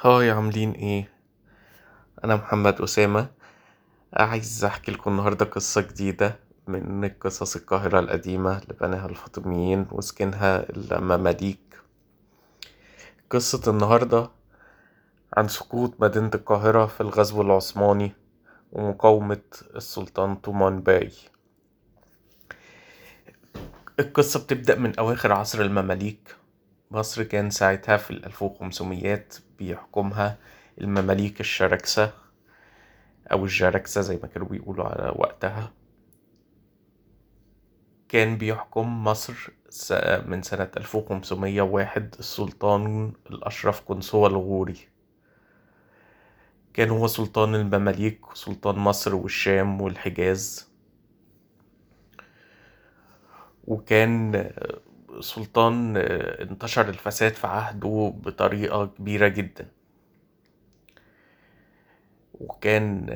هاي عاملين إيه؟ أنا محمد أسامة. عايز أحكي لكم النهاردة قصة جديدة من قصص القاهرة القديمة اللي بناها الفاطميين وسكنها المماليك. قصة النهاردة عن سقوط مدينة القاهرة في الغزو العثماني ومقاومة السلطان طومان باي. القصة بتبدأ من أواخر عصر المماليك. مصر كان ساعتها في الألف وخمسميات بيحكمها المماليك الشركسة أو الجركسة زي ما كانوا بيقولوا على وقتها. كان بيحكم مصر من سنة ألف وخمسمية واحد السلطان الأشرف قنصوة الغوري كان هو سلطان المماليك سلطان مصر والشام والحجاز. وكان سلطان انتشر الفساد في عهده بطريقة كبيرة جدا. وكان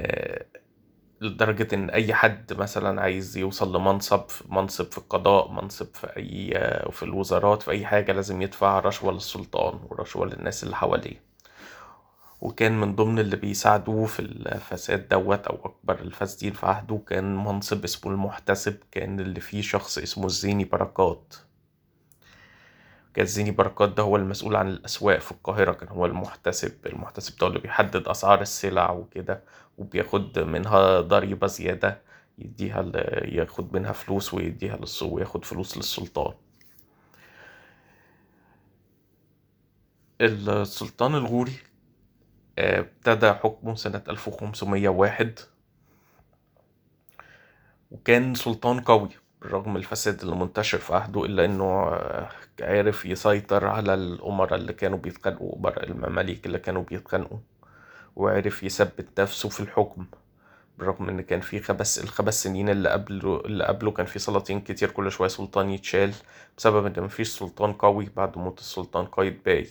لدرجة إن أي حد مثلا عايز يوصل لمنصب منصب في القضاء منصب في أي في الوزارات في أي حاجة لازم يدفع رشوة للسلطان ورشوة للناس اللي حواليه. وكان من ضمن اللي بيساعدوه في الفساد دوت أو أكبر الفاسدين في عهده كان منصب اسمه المحتسب كان اللي فيه شخص اسمه الزيني بركات. كان زيني بركات ده هو المسؤول عن الأسواق في القاهرة كان هو المحتسب المحتسب ده اللي بيحدد أسعار السلع وكده وبياخد منها ضريبة زيادة يديها ياخد منها فلوس ويديها للسوق وياخد فلوس للسلطان. السلطان الغوري ابتدى حكمه سنة 1501 وكان سلطان قوي. بالرغم الفساد اللي منتشر في عهده إلا إنه عرف يسيطر على الأمراء اللي كانوا بيتخانقوا أمراء المماليك اللي كانوا بيتخانقوا وعرف يثبت نفسه في الحكم. بالرغم إن كان في خمس الخمس سنين اللي قبله اللي قبله كان في سلاطين كتير كل شوية سلطان يتشال بسبب إن مفيش سلطان قوي بعد موت السلطان قايد باي.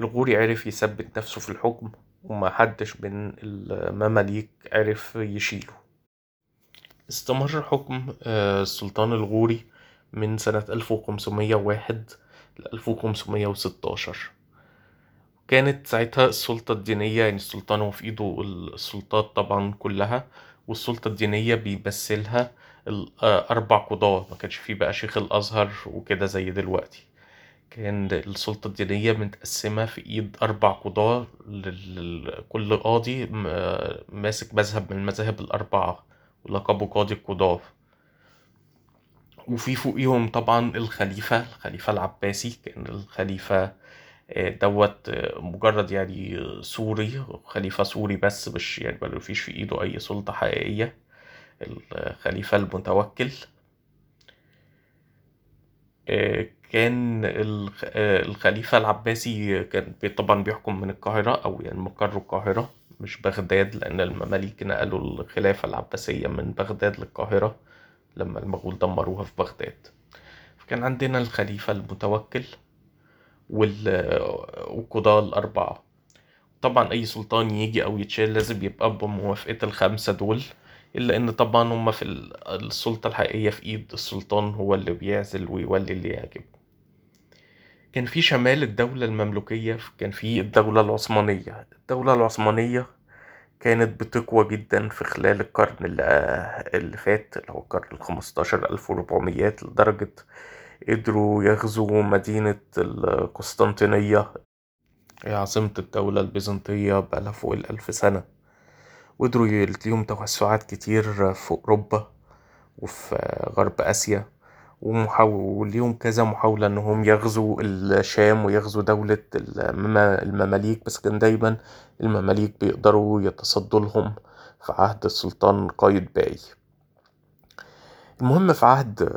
الغوري عرف يثبت نفسه في الحكم وما حدش من المماليك عرف يشيله. استمر حكم السلطان الغوري من سنة 1501 ل 1516 كانت ساعتها السلطة الدينية يعني السلطان هو في إيده السلطات طبعا كلها والسلطة الدينية بيمثلها أربع قضاة. ما كانش فيه بقى شيخ الأزهر وكده زي دلوقتي. كان السلطة الدينية متقسمة في إيد أربع قضاة كل قاضي ماسك مذهب من المذاهب الأربعة. ولقبه قاضي القضاة. وفي فوقيهم طبعا الخليفة الخليفة العباسي كان الخليفة دوت مجرد يعني صوري خليفة صوري بس مش يعني مفيش في إيده أي سلطة حقيقية. الخليفة المتوكل. كان الخليفة العباسي كان طبعا بيحكم من القاهرة أو يعني مقر القاهرة. مش بغداد لأن المماليك نقلوا الخلافة العباسية من بغداد للقاهرة لما المغول دمروها في بغداد. فكان عندنا الخليفة المتوكل والقضاة الأربعة. طبعا أي سلطان يجي أو يتشال لازم يبقى بموافقة الخمسة دول إلا إن طبعا هما في السلطة الحقيقية في إيد السلطان هو اللي بيعزل ويولي اللي يعجبه. كان في شمال الدولة المملوكية كان في الدولة العثمانية. الدولة العثمانية كانت بتقوى جدا في خلال القرن اللي فات اللي هو القرن الخمستاشر ألف وربعميات لدرجة قدروا يغزوا مدينة القسطنطينية. هي عاصمة الدولة البيزنطية بقالها فوق الألف سنة. وقدروا يلتيهم توسعات كتير في أوروبا وفي غرب آسيا. وليهم كذا محاولة إنهم يغزوا الشام ويغزوا دولة المماليك بس كان دايما المماليك بيقدروا يتصدوا لهم في عهد السلطان قايد باي. المهم في عهد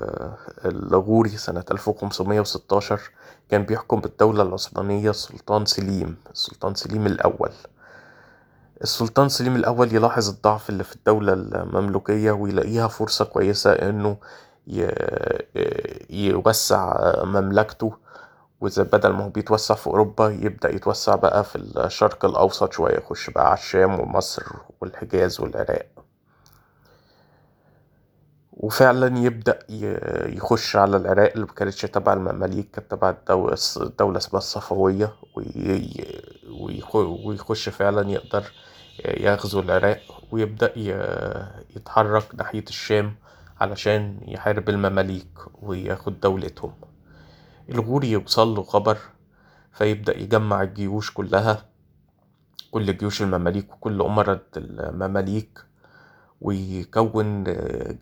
الغوري سنة 1516 كان بيحكم الدولة العثمانية السلطان سليم السلطان سليم الأول. السلطان سليم الأول يلاحظ الضعف اللي في الدولة المملوكية ويلاقيها فرصة كويسة إنه يوسع مملكته وإذا بدل ما هو بيتوسع في أوروبا يبدأ يتوسع بقى في الشرق الأوسط شوية يخش بقى على الشام ومصر والحجاز والعراق. وفعلا يبدأ يخش على العراق اللي مكانتش تبع المماليك كانت تبع دولة اسمها الصفوية ويخش فعلا يقدر يغزو العراق ويبدأ يتحرك ناحية الشام علشان يحارب المماليك وياخد دولتهم. الغوري يوصله خبر فيبدأ يجمع الجيوش كلها كل جيوش المماليك وكل أمراء المماليك ويكون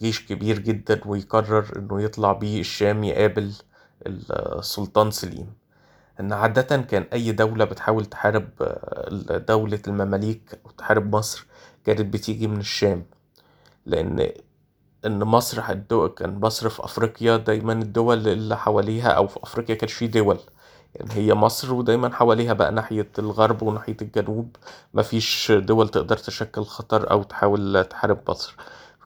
جيش كبير جدا ويقرر إنه يطلع بيه الشام يقابل السلطان سليم. إن عادة كان أي دولة بتحاول تحارب دولة المماليك أو تحارب مصر كانت بتيجي من الشام لأن إن مصر كان مصر في أفريقيا دايما الدول اللي حواليها أو في أفريقيا كانش في دول. يعني هي مصر ودايما حواليها بقى ناحية الغرب وناحية الجنوب. مفيش دول تقدر تشكل خطر أو تحاول تحارب مصر.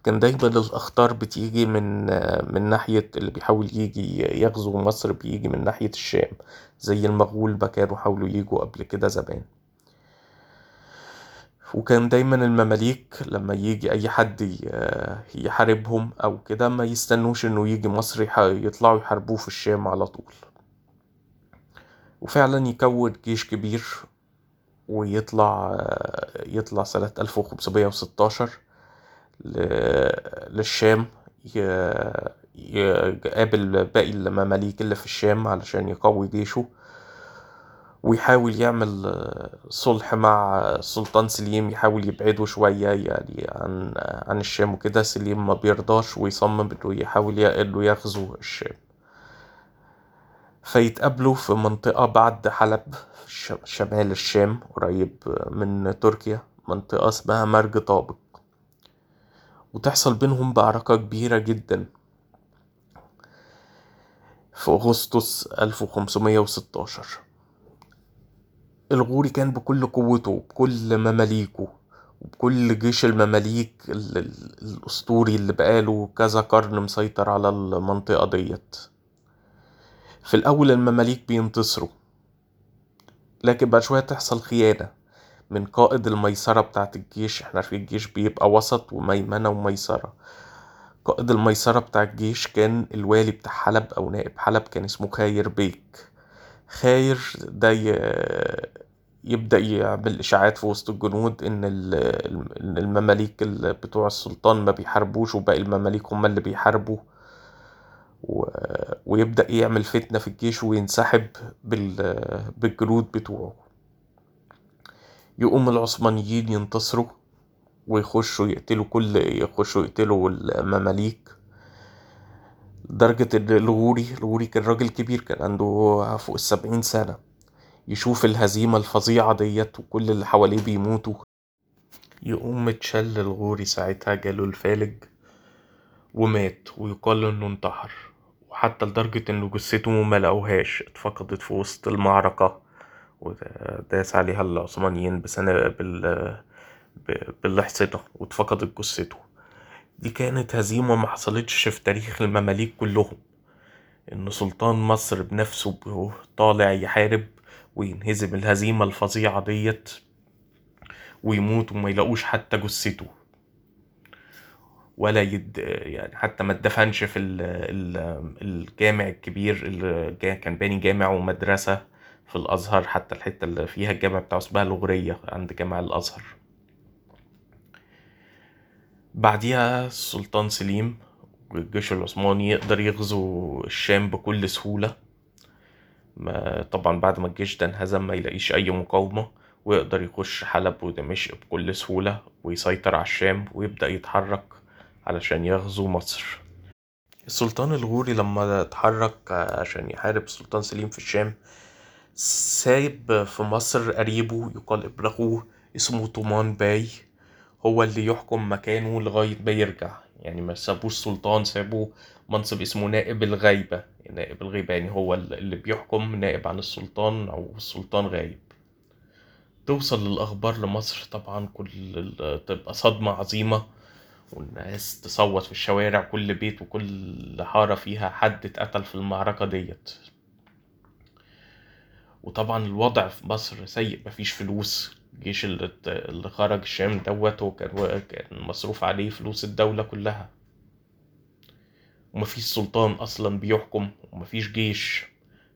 كان دايما الأخطار بتيجي من من ناحية اللي بيحاول يجي يغزو مصر بيجي من ناحية الشام زي المغول ما كانوا حاولوا يجوا قبل كده زمان. وكان دايما المماليك لما يجي أي حد يحاربهم أو كده ما يستنوش إنه يجي مصر يطلعوا يحاربوه في الشام على طول. وفعلا يكون جيش كبير ويطلع يطلع سنة ألف وخمسمية وستاشر للشام يقابل باقي المماليك اللي في الشام علشان يقوي جيشه. ويحاول يعمل صلح مع السلطان سليم يحاول يبعده شوية يعني عن عن الشام وكده. سليم ما بيرضاش ويصمم إنه يحاول إنه يغزو الشام. فيتقابلوا في منطقة بعد حلب شمال الشام قريب من تركيا منطقة اسمها مرج طابق. وتحصل بينهم معركة كبيرة جدا. في أغسطس ألف وخمسمية وستاشر. الغوري كان بكل قوته بكل مماليكه وبكل جيش المماليك الأسطوري اللي بقاله كذا قرن مسيطر على المنطقة ديت. في الأول المماليك بينتصروا لكن بعد شوية تحصل خيانة من قائد الميسرة بتاعت الجيش. إحنا عارفين الجيش بيبقى وسط وميمنة وميسرة. قائد الميسرة بتاع الجيش كان الوالي بتاع حلب أو نائب حلب كان اسمه خاير بيك. خاير ده يبدأ يعمل إشاعات في وسط الجنود إن المماليك بتوع السلطان ما بيحاربوش وباقي المماليك هم اللي بيحاربوا. ويبدأ يعمل فتنة في الجيش وينسحب بال... بالجنود بتوعه يقوم العثمانيين ينتصروا ويخشوا يقتلوا كل يخشوا يقتلوا المماليك لدرجة إن الغوري الغوري كان راجل كبير كان عنده فوق السبعين سنة يشوف الهزيمة الفظيعة ديت وكل اللي حواليه بيموتوا. يقوم متشل الغوري ساعتها جاله الفالج ومات ويقال إنه انتحر. وحتى لدرجة إنه جثته ما لقوهاش اتفقدت في وسط المعركة. وداس عليها العثمانيين بسنة بال بالحصنة واتفقدت جثته. دي كانت هزيمة ما حصلتش في تاريخ المماليك كلهم. إن سلطان مصر بنفسه طالع يحارب وينهزم الهزيمة الفظيعة ديت ويموت وما يلاقوش حتى جثته. ولا يد يعني حتى ما اتدفنش في الجامع الكبير اللي كان باني جامع ومدرسة في الأزهر حتى الحتة اللي فيها الجامع بتاعه أسمها الغرية عند جامع الأزهر. بعديها السلطان سليم والجيش العثماني يقدر يغزو الشام بكل سهولة. ما طبعا بعد ما الجيش ده انهزم ما يلاقيش أي مقاومة ويقدر يخش حلب ودمشق بكل سهولة ويسيطر على الشام ويبدأ يتحرك علشان يغزو مصر. السلطان الغوري لما اتحرك عشان يحارب السلطان سليم في الشام سايب في مصر قريبه يقال ابن أخوه اسمه طومان باي. هو اللي يحكم مكانه لغاية ما يرجع. يعني ما سابوش سلطان سابوا منصب اسمه نائب الغيبة. نائب الغيبة يعني هو اللي بيحكم نائب عن السلطان أو السلطان غايب. توصل الأخبار لمصر طبعا كل تبقى صدمة عظيمة والناس تصوت في الشوارع كل بيت وكل حارة فيها حد اتقتل في المعركة ديت. وطبعا الوضع في مصر سيء مفيش فلوس. الجيش اللي, خرج الشام دوت وكان كان مصروف عليه فلوس الدولة كلها. ومفيش سلطان أصلا بيحكم ومفيش جيش.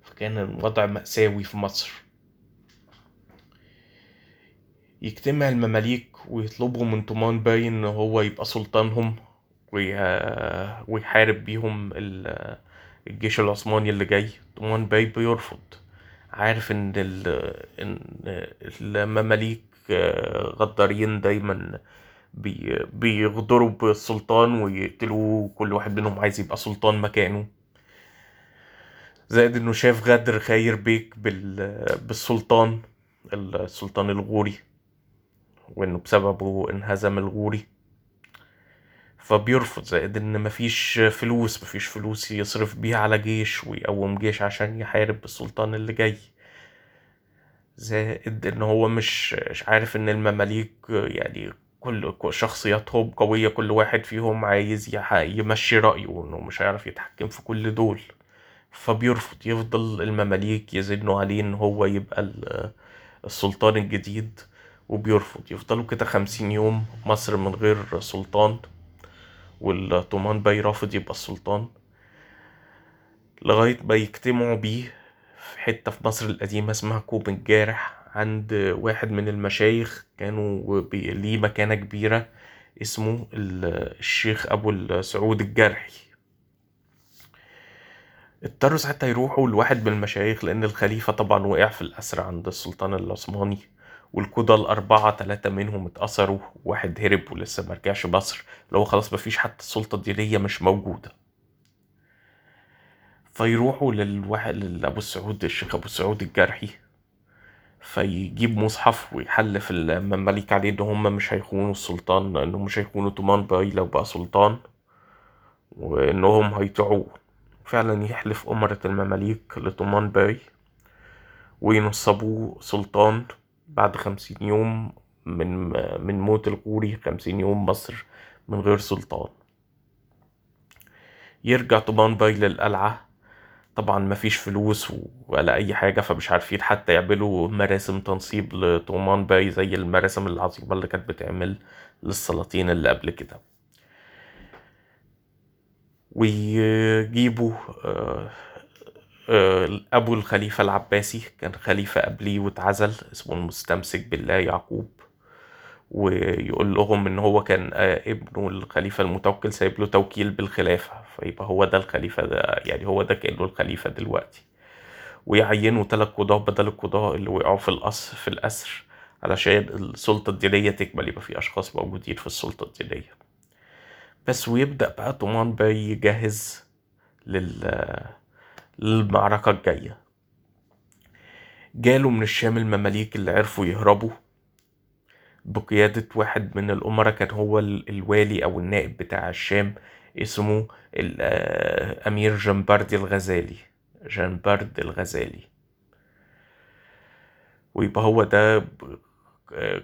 فكان الوضع مأساوي في مصر. يجتمع المماليك ويطلبوا من طومان باي إن هو يبقى سلطانهم ويحارب بيهم الجيش العثماني اللي جاي. طومان باي بيرفض. عارف إن إن المماليك غدارين دايما بيغدروا بالسلطان ويقتلوه كل واحد منهم عايز يبقى سلطان مكانه. زائد إنه شاف غدر خير بيك بالسلطان السلطان الغوري وإنه بسببه انهزم الغوري. فبيرفض زائد إن مفيش فلوس مفيش فلوس يصرف بيها على جيش ويقوم جيش عشان يحارب السلطان اللي جاي. زائد إن هو مش مش عارف إن المماليك يعني كل شخصياتهم قوية كل واحد فيهم عايز يمشي رأيه انه مش هيعرف يتحكم في كل دول. فبيرفض يفضل المماليك يزنوا عليه إن هو يبقى السلطان الجديد وبيرفض. يفضلوا كده خمسين يوم مصر من غير سلطان. والطومان باي رافض يبقى السلطان لغاية ما يجتمعوا بيه في حتة في مصر القديمة اسمها كوب الجارح عند واحد من المشايخ كانوا ليه مكانة كبيرة اسمه الشيخ أبو السعود الجرحي. اضطروا ساعتها يروحوا لواحد من المشايخ لأن الخليفة طبعا وقع في الأسر عند السلطان العثماني. والقضاة الأربعة تلاتة منهم اتأثروا واحد هرب ولسه مرجعش مصر اللي هو خلاص مفيش حتى السلطة الدينية مش موجودة. فيروحوا للواحد لأبو السعود الشيخ أبو السعود الجرحي فيجيب مصحف ويحلف المماليك عليه إن هما مش هيخونوا السلطان إنهم مش هيخونوا تومان باي لو بقى سلطان وإنهم هيطيعوه. فعلا يحلف أمراء المماليك لطومان باي وينصبوه سلطان. بعد خمسين يوم من من موت الغوري خمسين يوم مصر من غير سلطان. يرجع طومان باي للقلعة. طبعا مفيش فلوس ولا أي حاجة فمش عارفين حتى يعملوا مراسم تنصيب لطومان باي زي المراسم العظيمة اللي كانت بتعمل للسلاطين اللي قبل كده. ويجيبوا آه، أبو الخليفة العباسي كان خليفة قبليه واتعزل اسمه المستمسك بالله يعقوب. ويقول لهم إن هو كان آه، ابنه الخليفة المتوكل سايب له توكيل بالخلافة فيبقى هو ده الخليفة ده يعني هو ده كأنه الخليفة دلوقتي. ويعينوا تلات قضاة بدل القضاة اللي وقعوا في الأسر في الأسر علشان السلطة الدينية تكمل يبقى في أشخاص موجودين في السلطة الدينية. بس ويبدأ بقى طومان باي يجهز لل للمعركة الجاية. جاله من الشام المماليك اللي عرفوا يهربوا. بقيادة واحد من الأمراء كان هو الوالي أو النائب بتاع الشام اسمه الأمير جنبرد الغزالي. جنبرد الغزالي. ويبقى هو ده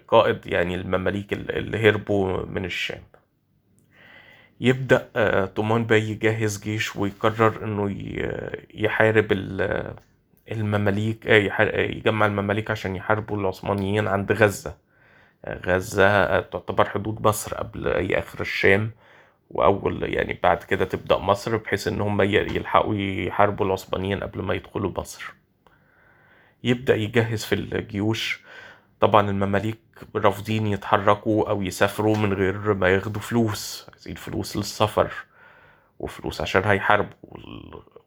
قائد يعني المماليك اللي هربوا من الشام. يبدأ آه، طومان باي يجهز جيش ويقرر إنه يحارب المماليك آه، يجمع المماليك عشان يحاربوا العثمانيين عند غزة. غزة آه، تعتبر حدود مصر قبل أي آخر الشام وأول يعني بعد كده تبدأ مصر بحيث إن هم يلحقوا يحاربوا العثمانيين قبل ما يدخلوا مصر. يبدأ يجهز في الجيوش طبعا المماليك رافضين يتحركوا أو يسافروا من غير ما ياخدوا فلوس. عايزين فلوس للسفر وفلوس عشان هيحاربوا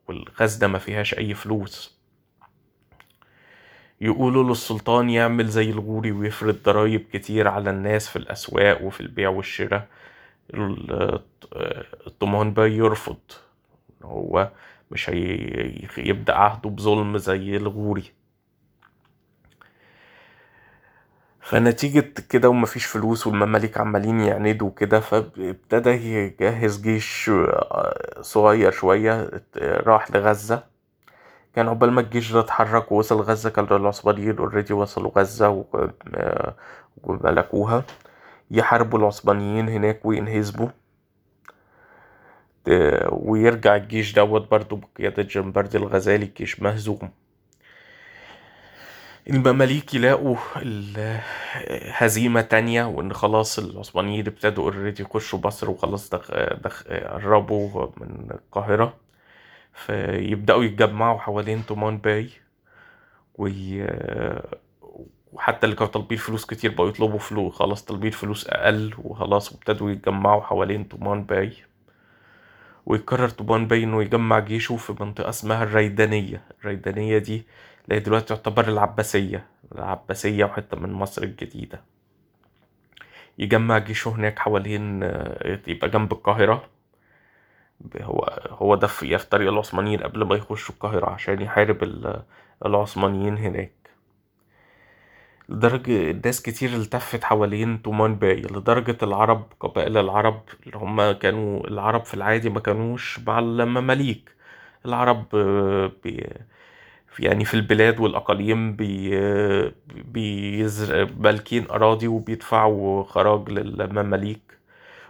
والغزة ما فيهاش أي فلوس. يقولوا للسلطان يعمل زي الغوري ويفرض ضرايب كتير على الناس في الأسواق وفي البيع والشراء. الطمان باي يرفض هو مش هيبدأ عهده بظلم زي الغوري. فنتيجة كده ومفيش فلوس والمماليك عمالين يعندوا كده فابتدى يجهز جيش آه، صغير شوية راح لغزة. كان عقبال ما الجيش ده اتحرك ووصل غزة كان العثمانيين اوريدي وصلوا غزة آه، وملكوها. يحاربوا العثمانيين هناك وينهزموا آه، ويرجع الجيش دوت برضه بقيادة جانبردي الغزالي الجيش مهزوم. المماليك يلاقوا هزيمة تانية وإن خلاص العثمانيين ابتدوا already يخشوا مصر وخلاص. قربوا من القاهرة فيبدأوا يتجمعوا حوالين طومان باي وي... وحتى اللي كانوا طالبين فلوس كتير بقوا يطلبوا فلوس خلاص طالبين فلوس أقل وخلاص وابتدوا يتجمعوا حوالين طومان باي ويقرر تومان باي إنه يجمع جيشه في منطقة اسمها الريدانية الريدانية دي اللي هي دلوقتي تعتبر العباسية العباسية وحتة من مصر الجديدة. يجمع جيشه هناك حوالين يبقى جنب القاهرة. هو هو ده في طريق العثمانيين قبل ما يخشوا القاهرة عشان يحارب العثمانيين هناك. لدرجة ناس كتير التفت حوالين تومان باي لدرجة العرب قبائل العرب اللي هم كانوا العرب في العادي ما كانوش مع المماليك العرب بي يعني في البلاد والأقاليم بي بيزر مالكين أراضي وبيدفعوا خراج للمماليك.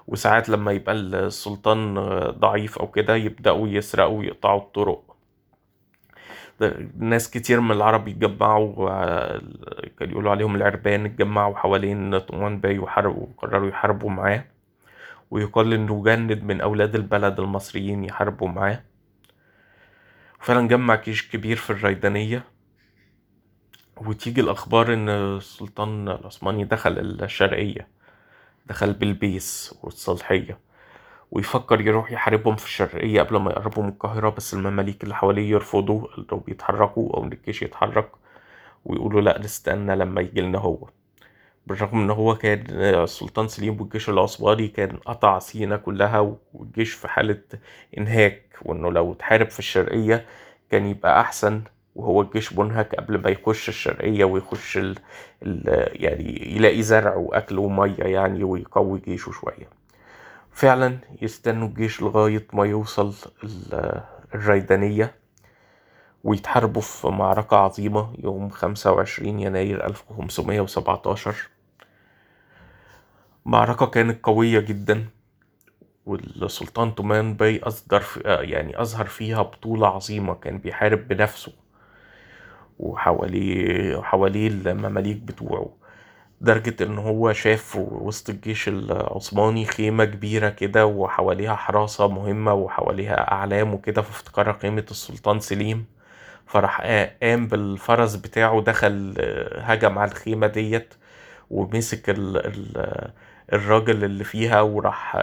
وساعات لما يبقى السلطان ضعيف أو كده يبدأوا يسرقوا ويقطعوا الطرق. ناس كتير من العرب يتجمعوا كانوا يقولوا عليهم العربان اتجمعوا حوالين طومان باي وحاربوا وقرروا يحاربوا معاه. ويقال إنه جند من أولاد البلد المصريين يحاربوا معاه. وفعلا جمع جيش كبير في الريدانية. وتيجي الأخبار إن السلطان العثماني دخل الشرقية دخل بلبيس والصالحية ويفكر يروح يحاربهم في الشرقية قبل ما يقربوا من القاهرة بس المماليك اللي حواليه يرفضوا لو بيتحركوا أو الجيش يتحرك ويقولوا لأ نستنى لما يجيلنا هو. بالرغم إن هو كان السلطان سليم والجيش العثماني كان قطع سينا كلها والجيش في حالة إنهاك وإنه لو اتحارب في الشرقية كان يبقى أحسن وهو الجيش منهك قبل ما يخش الشرقية ويخش ال ال يعني يلاقي زرع وأكل ومية يعني ويقوي جيشه شوية. فعلا يستنوا الجيش لغاية ما يوصل الريدانية. ويتحاربوا في معركة عظيمة يوم خمسة وعشرين يناير ألف وخمسمية وسبعتاشر. معركة كانت قوية جدا والسلطان تومان باي أصدر في يعني أظهر فيها بطولة عظيمة كان بيحارب بنفسه وحواليه حواليه المماليك بتوعه لدرجة إن هو شاف وسط الجيش العثماني خيمة كبيرة كده وحواليها حراسة مهمة وحواليها أعلام وكده في افتكار قيمة السلطان سليم. فراح قام بالفرس بتاعه دخل هجم على الخيمة ديت ومسك ال ال الراجل اللي فيها وراح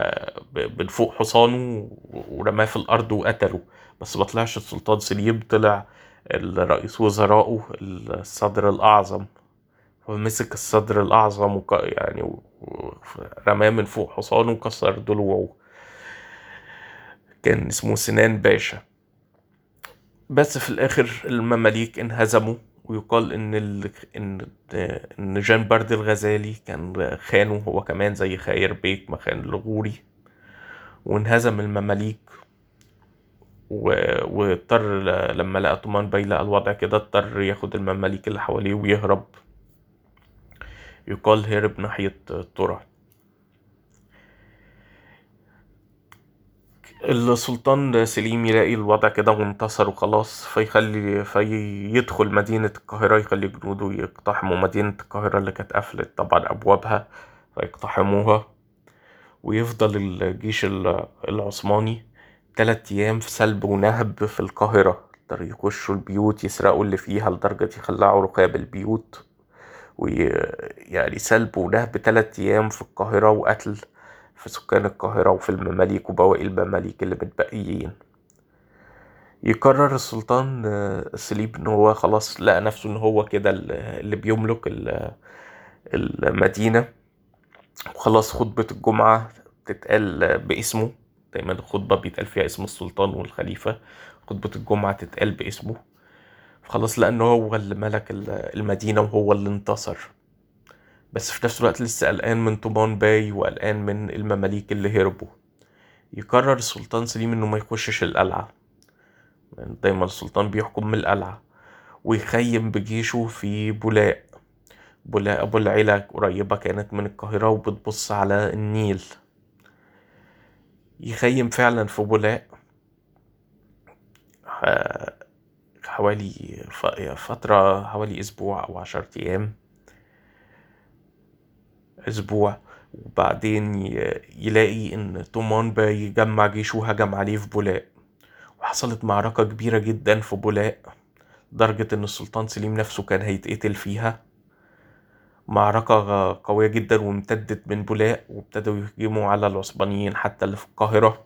من فوق حصانه ورماه في الأرض وقتله. بس ما طلعش السلطان سليم طلع الرئيس وزرائه الصدر الأعظم. ومسك الصدر الأعظم وك... يعني رماه من فوق حصانه وكسر ضلوعه كان اسمه سنان باشا. بس في الآخر المماليك انهزموا ويقال إن ال... إن إن جان برد الغزالي كان خانه هو كمان زي خير بيك ما خان الغوري. وانهزم المماليك و... واضطر لما لقى طومان باي لقى الوضع كده اضطر ياخد المماليك اللي حواليه ويهرب. يقال هرب ناحية ترى السلطان سليم يلاقي الوضع كده وانتصر وخلاص فيخلي فيدخل مدينة القاهرة يخلي جنوده يقتحموا مدينة القاهرة اللي كانت قفلت طبعا أبوابها فيقتحموها. ويفضل الجيش العثماني تلات أيام في سلب ونهب في القاهرة يخشوا البيوت يسرقوا اللي فيها لدرجة يخلعوا رقاب البيوت. ويعني سلب ونهب تلات أيام في القاهرة وقتل في سكان القاهرة وفي المماليك وبواقي المماليك اللي متبقيين. يقرر السلطان سليم إن هو خلاص لقى نفسه إن هو كده اللي بيملك المدينة. وخلاص خطبة الجمعة تتقال باسمه. دايما الخطبة بيتقال فيها اسم السلطان والخليفة. خطبة الجمعة تتقال باسمه. فخلاص لأنه هو اللي ملك المدينة وهو اللي انتصر. بس في نفس الوقت لسه قلقان من طومان باي وقلقان من المماليك اللي هربوا. يقرر السلطان سليم إنه ما يخشش القلعة. يعني دايما السلطان بيحكم من القلعة ويخيم بجيشه في بولاق. بولاق أبو العلا قريبة كانت من القاهرة وبتبص على النيل. يخيم فعلا في بولاق. حوالي فترة حوالي أسبوع أو عشرة أيام. أسبوع وبعدين يلاقي إن تومان باي جمع جيشه وهجم عليه في بولاق. وحصلت معركة كبيرة جدا في بولاق لدرجة إن السلطان سليم نفسه كان هيتقتل فيها. معركة قوية جدا وامتدت من بولاق وابتدوا يهجموا على العثمانيين حتى اللي في القاهرة.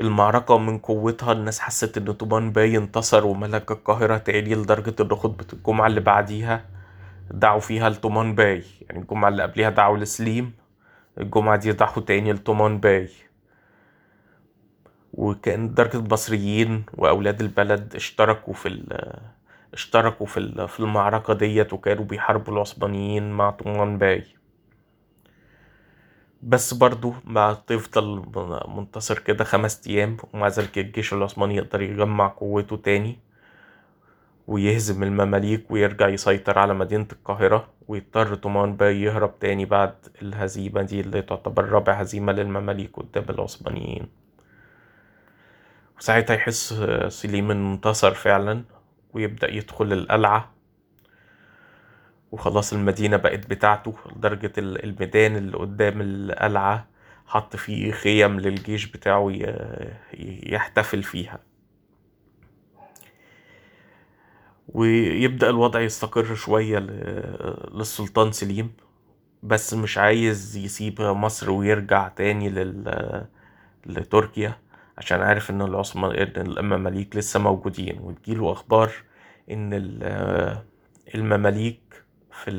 المعركة من قوتها الناس حست إن طومان باي انتصر وملك القاهرة تاني لدرجة إن خطبة الجمعة اللي بعديها دعوا فيها لطومان باي. يعني الجمعة اللي قبلها دعوا لسليم الجمعة دي دعوا تاني لطومان باي. وكان درجة المصريين وأولاد البلد اشتركوا في اشتركوا في في المعركة ديت وكانوا بيحاربوا العثمانيين مع طومان باي. بس برضو ما تفضل منتصر كده خمس أيام ومع ذلك الجيش العثماني يقدر يجمع قوته تاني. ويهزم المماليك ويرجع يسيطر على مدينة القاهرة ويضطر طومان باي يهرب تاني بعد الهزيمة دي اللي تعتبر رابع هزيمة للمماليك قدام العثمانيين. وساعتها يحس سليم انتصر فعلا ويبدأ يدخل القلعة. وخلاص المدينة بقت بتاعته لدرجة الميدان اللي قدام القلعة حط فيه خيم للجيش بتاعه يحتفل فيها. ويبدأ الوضع يستقر شوية للسلطان سليم بس مش عايز يسيب مصر ويرجع تاني لل... لتركيا عشان عارف إن العثمان إن المماليك لسه موجودين. وتجيله أخبار إن المماليك في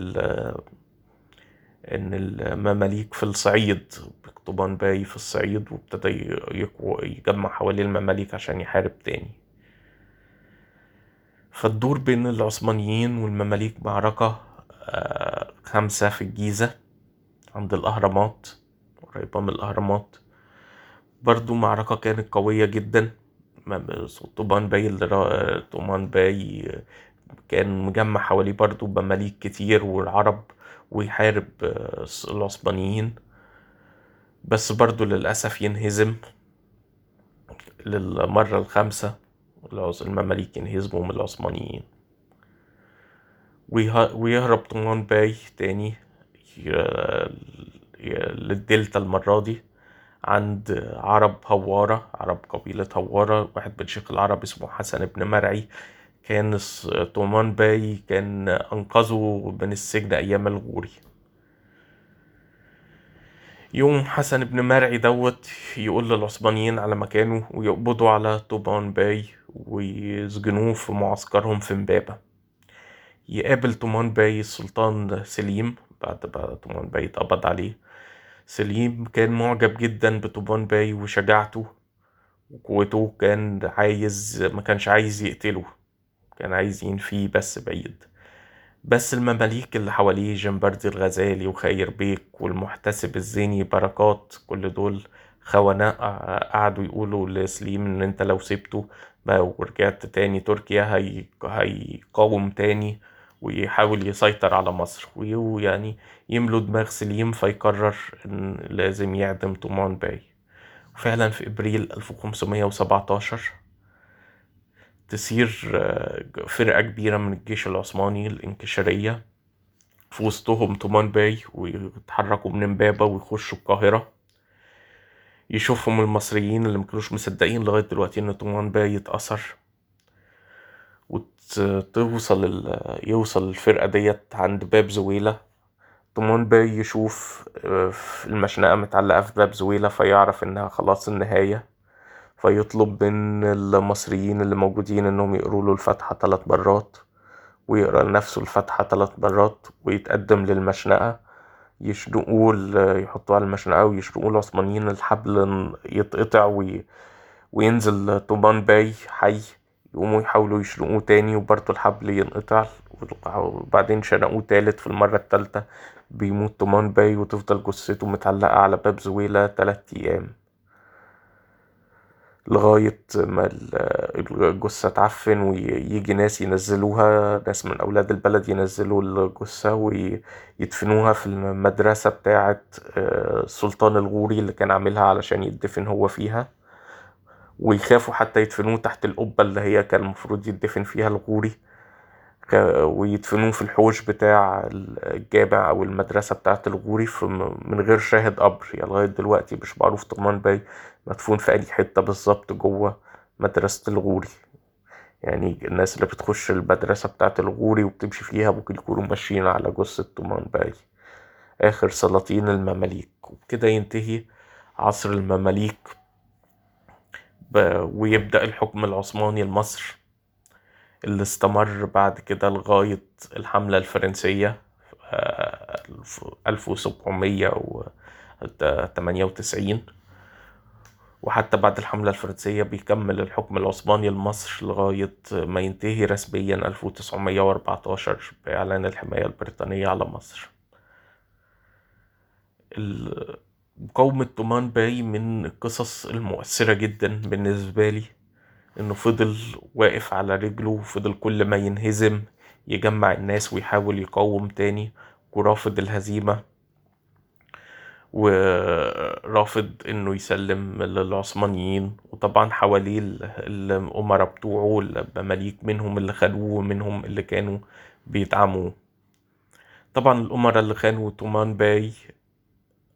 إن المماليك في الصعيد طوبان باي في الصعيد وابتدى يجمع حوالي المماليك عشان يحارب تاني. فتدور بين العثمانيين والمماليك معركة خمسة في الجيزة عند الأهرامات قريبة من الأهرامات. برضو معركة كانت قوية جدا. طومان باي طومان باي كان مجمع حواليه برضو مماليك كتير والعرب ويحارب العثمانيين. بس برضو للأسف ينهزم للمرة الخامسة. المماليك ينهزموا من العثمانيين. ويهرب طومان باي تاني للدلتا المرة دي عند عرب هوارة عرب قبيلة هوارة. واحد من شيخ العرب اسمه حسن بن مرعي. كان طومان باي كان أنقذه من السجن أيام الغوري. يقوم حسن بن مرعي دوت يقول للعثمانيين على مكانه ويقبضوا على طومان باي. ويسجنوه في معسكرهم في امبابة يقابل طومان باي السلطان سليم بعد ما طومان باي اتقبض عليه. سليم كان معجب جدا بطومان باي وشجاعته. وقوته كان عايز ما كانش عايز يقتله. كان عايز ينفيه بس بعيد. بس المماليك اللي حواليه جانبردي الغزالي وخير بيك والمحتسب الزيني بركات كل دول خوناء قعدوا يقولوا لسليم إن أنت لو سبته ورجعت تاني تركيا هي... هيقاوم تاني ويحاول يسيطر على مصر. ويعني يملوا دماغ سليم فيقرر إن لازم يعدم طومان باي. وفعلا في إبريل 1517 تسير فرقة كبيرة من الجيش العثماني الإنكشارية في وسطهم طومان باي ويتحركوا من امبابة ويخشوا القاهرة. يشوفهم المصريين اللي مكانوش مصدقين لغاية دلوقتي إن طومان باي اتأسر وتوصل ال... يوصل الفرقة ديت عند باب زويلة. طومان باي يشوف المشنقة متعلقة في باب زويلة فيعرف إنها خلاص النهاية. فيطلب من المصريين اللي موجودين إنهم يقروا له الفاتحة ثلاث مرات ويقرأ لنفسه الفاتحة ثلاث مرات ويتقدم للمشنقة. يشنقوه يحطوه على المشنقة ويشنقوه العثمانيين الحبل يتقطع وي... وينزل طوبان باي حي يقوموا يحاولوا يشنقوه تاني وبرضه الحبل ينقطع وبعدين شنقوه تالت في المرة التالتة بيموت طومان باي وتفضل جثته متعلقة على باب زويلة تلات أيام. لغاية ما الجثة تعفن ويجي ناس ينزلوها ناس من أولاد البلد ينزلوا الجثة ويدفنوها في المدرسة بتاعة السلطان الغوري اللي كان عاملها علشان يدفن هو فيها. ويخافوا حتى يدفنوه تحت القبة اللي هي كان المفروض يدفن فيها الغوري. ويدفنوه في الحوش بتاع الجامع أو المدرسة بتاعة الغوري من غير شاهد قبر. يعني لغاية دلوقتي مش معروف طومان باي. مدفون في أي حتة بالظبط جوه مدرسة الغوري. يعني الناس اللي بتخش المدرسة بتاعة الغوري وبتمشي فيها ممكن يكونوا ماشيين على جثة طومان باي. آخر سلاطين المماليك. وبكده ينتهي عصر المماليك. ويبدأ الحكم العثماني لمصر اللي استمر بعد كده لغاية الحملة الفرنسية ألف وسبعمية وتمانية وتسعين. وحتى بعد الحملة الفرنسية بيكمل الحكم العثماني لمصر لغاية ما ينتهي رسميا ألف وتسعمية وأربعتاشر بإعلان الحماية البريطانية على مصر. مقاومة تومان باي من القصص المؤثرة جدا بالنسبة لي إنه فضل واقف على رجله وفضل كل ما ينهزم يجمع الناس ويحاول يقاوم تاني ورافض الهزيمة. ورافض إنه يسلم للعثمانيين. وطبعا حواليه الأمراء بتوعه المماليك منهم اللي خدوه ومنهم اللي كانوا بيدعموه. طبعا الأمراء اللي خانوا تومان باي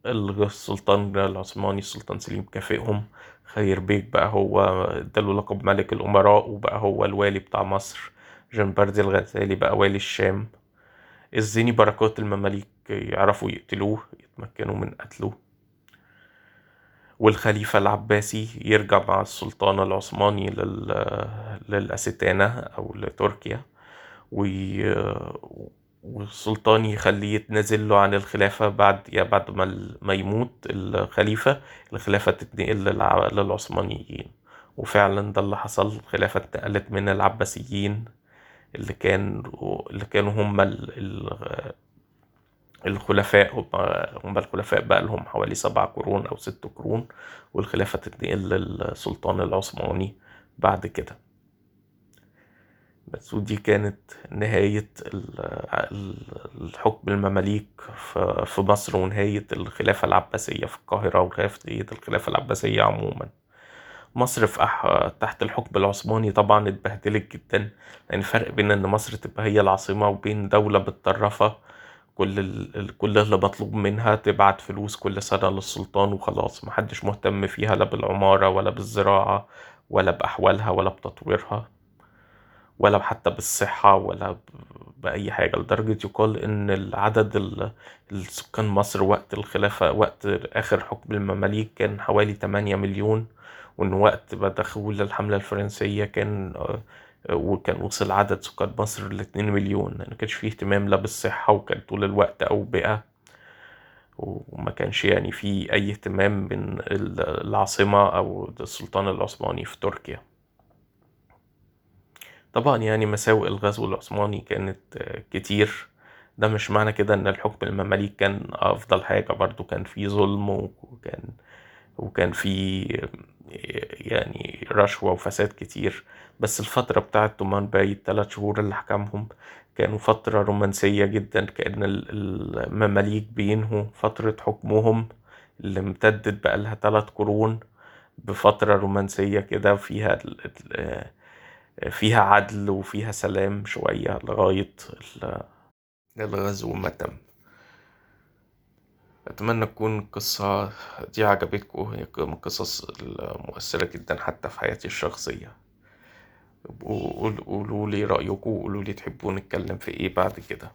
السلطان العثماني السلطان سليم كافئهم. خير بيك بقى هو اداله لقب ملك الأمراء وبقى هو الوالي بتاع مصر. جنبردي الغزالي بقى والي الشام. الزيني بركات المماليك يعرفوا يقتلوه يتمكنوا من قتله. والخليفة العباسي يرجع مع السلطان العثماني لل... للأستانة أو لتركيا وي... والسلطان يخليه يتنازل له عن الخلافة بعد يعني بعد ما ما يموت الخليفة الخلافة تتنقل للعثمانيين. وفعلا ده اللي حصل الخلافة اتنقلت من العباسيين اللي كان اللي كانوا هم الخلفاء هم الخلفاء بقى لهم حوالي سبع قرون أو ست قرون والخلافة تتنقل للسلطان العثماني بعد كده. بس ودي كانت نهاية الحكم المماليك في مصر ونهاية الخلافة العباسية في القاهرة ونهاية الخلافة العباسية عموما. مصر في أح... تحت الحكم العثماني طبعا اتبهدلت جدا لأن يعني الفرق بين إن مصر تبقى هي العاصمة وبين دولة متطرفة كل ال... كل اللي مطلوب منها تبعت فلوس كل سنة للسلطان وخلاص. محدش مهتم فيها لا بالعمارة ولا بالزراعة ولا بأحوالها ولا بتطويرها ولا حتى بالصحة ولا بأي حاجة. لدرجة يقال إن العدد السكان مصر وقت الخلافة وقت آخر حكم المماليك كان حوالي تمانية مليون. وإن وقت ما دخول الحملة الفرنسية كان وكان وصل عدد سكان مصر لاتنين مليون. يعني مكانش فيه اهتمام لا بالصحة وكان طول الوقت أوبئة. وما كانش يعني فيه أي اهتمام من العاصمة أو السلطان العثماني في تركيا. طبعا يعني مساوئ الغزو العثماني كانت كتير. ده مش معنى كده إن الحكم المماليك كان أفضل حاجة. برضو كان في ظلم وكان وكان في يعني رشوة وفساد كتير بس الفترة بتاعة تومان باي التلات شهور اللي حكمهم كانوا فترة رومانسية جدا كأن المماليك بينهوا فترة حكمهم اللي امتدت بقالها تلات قرون بفترة رومانسية كده فيها فيها عدل وفيها سلام شوية لغاية الغزو ما تم. أتمنى تكون القصة دي عجبتكم هي من القصص المؤثرة جدا حتى في حياتي الشخصية. قولوا لي رأيكم وقولوا لي تحبوا نتكلم في إيه بعد كده.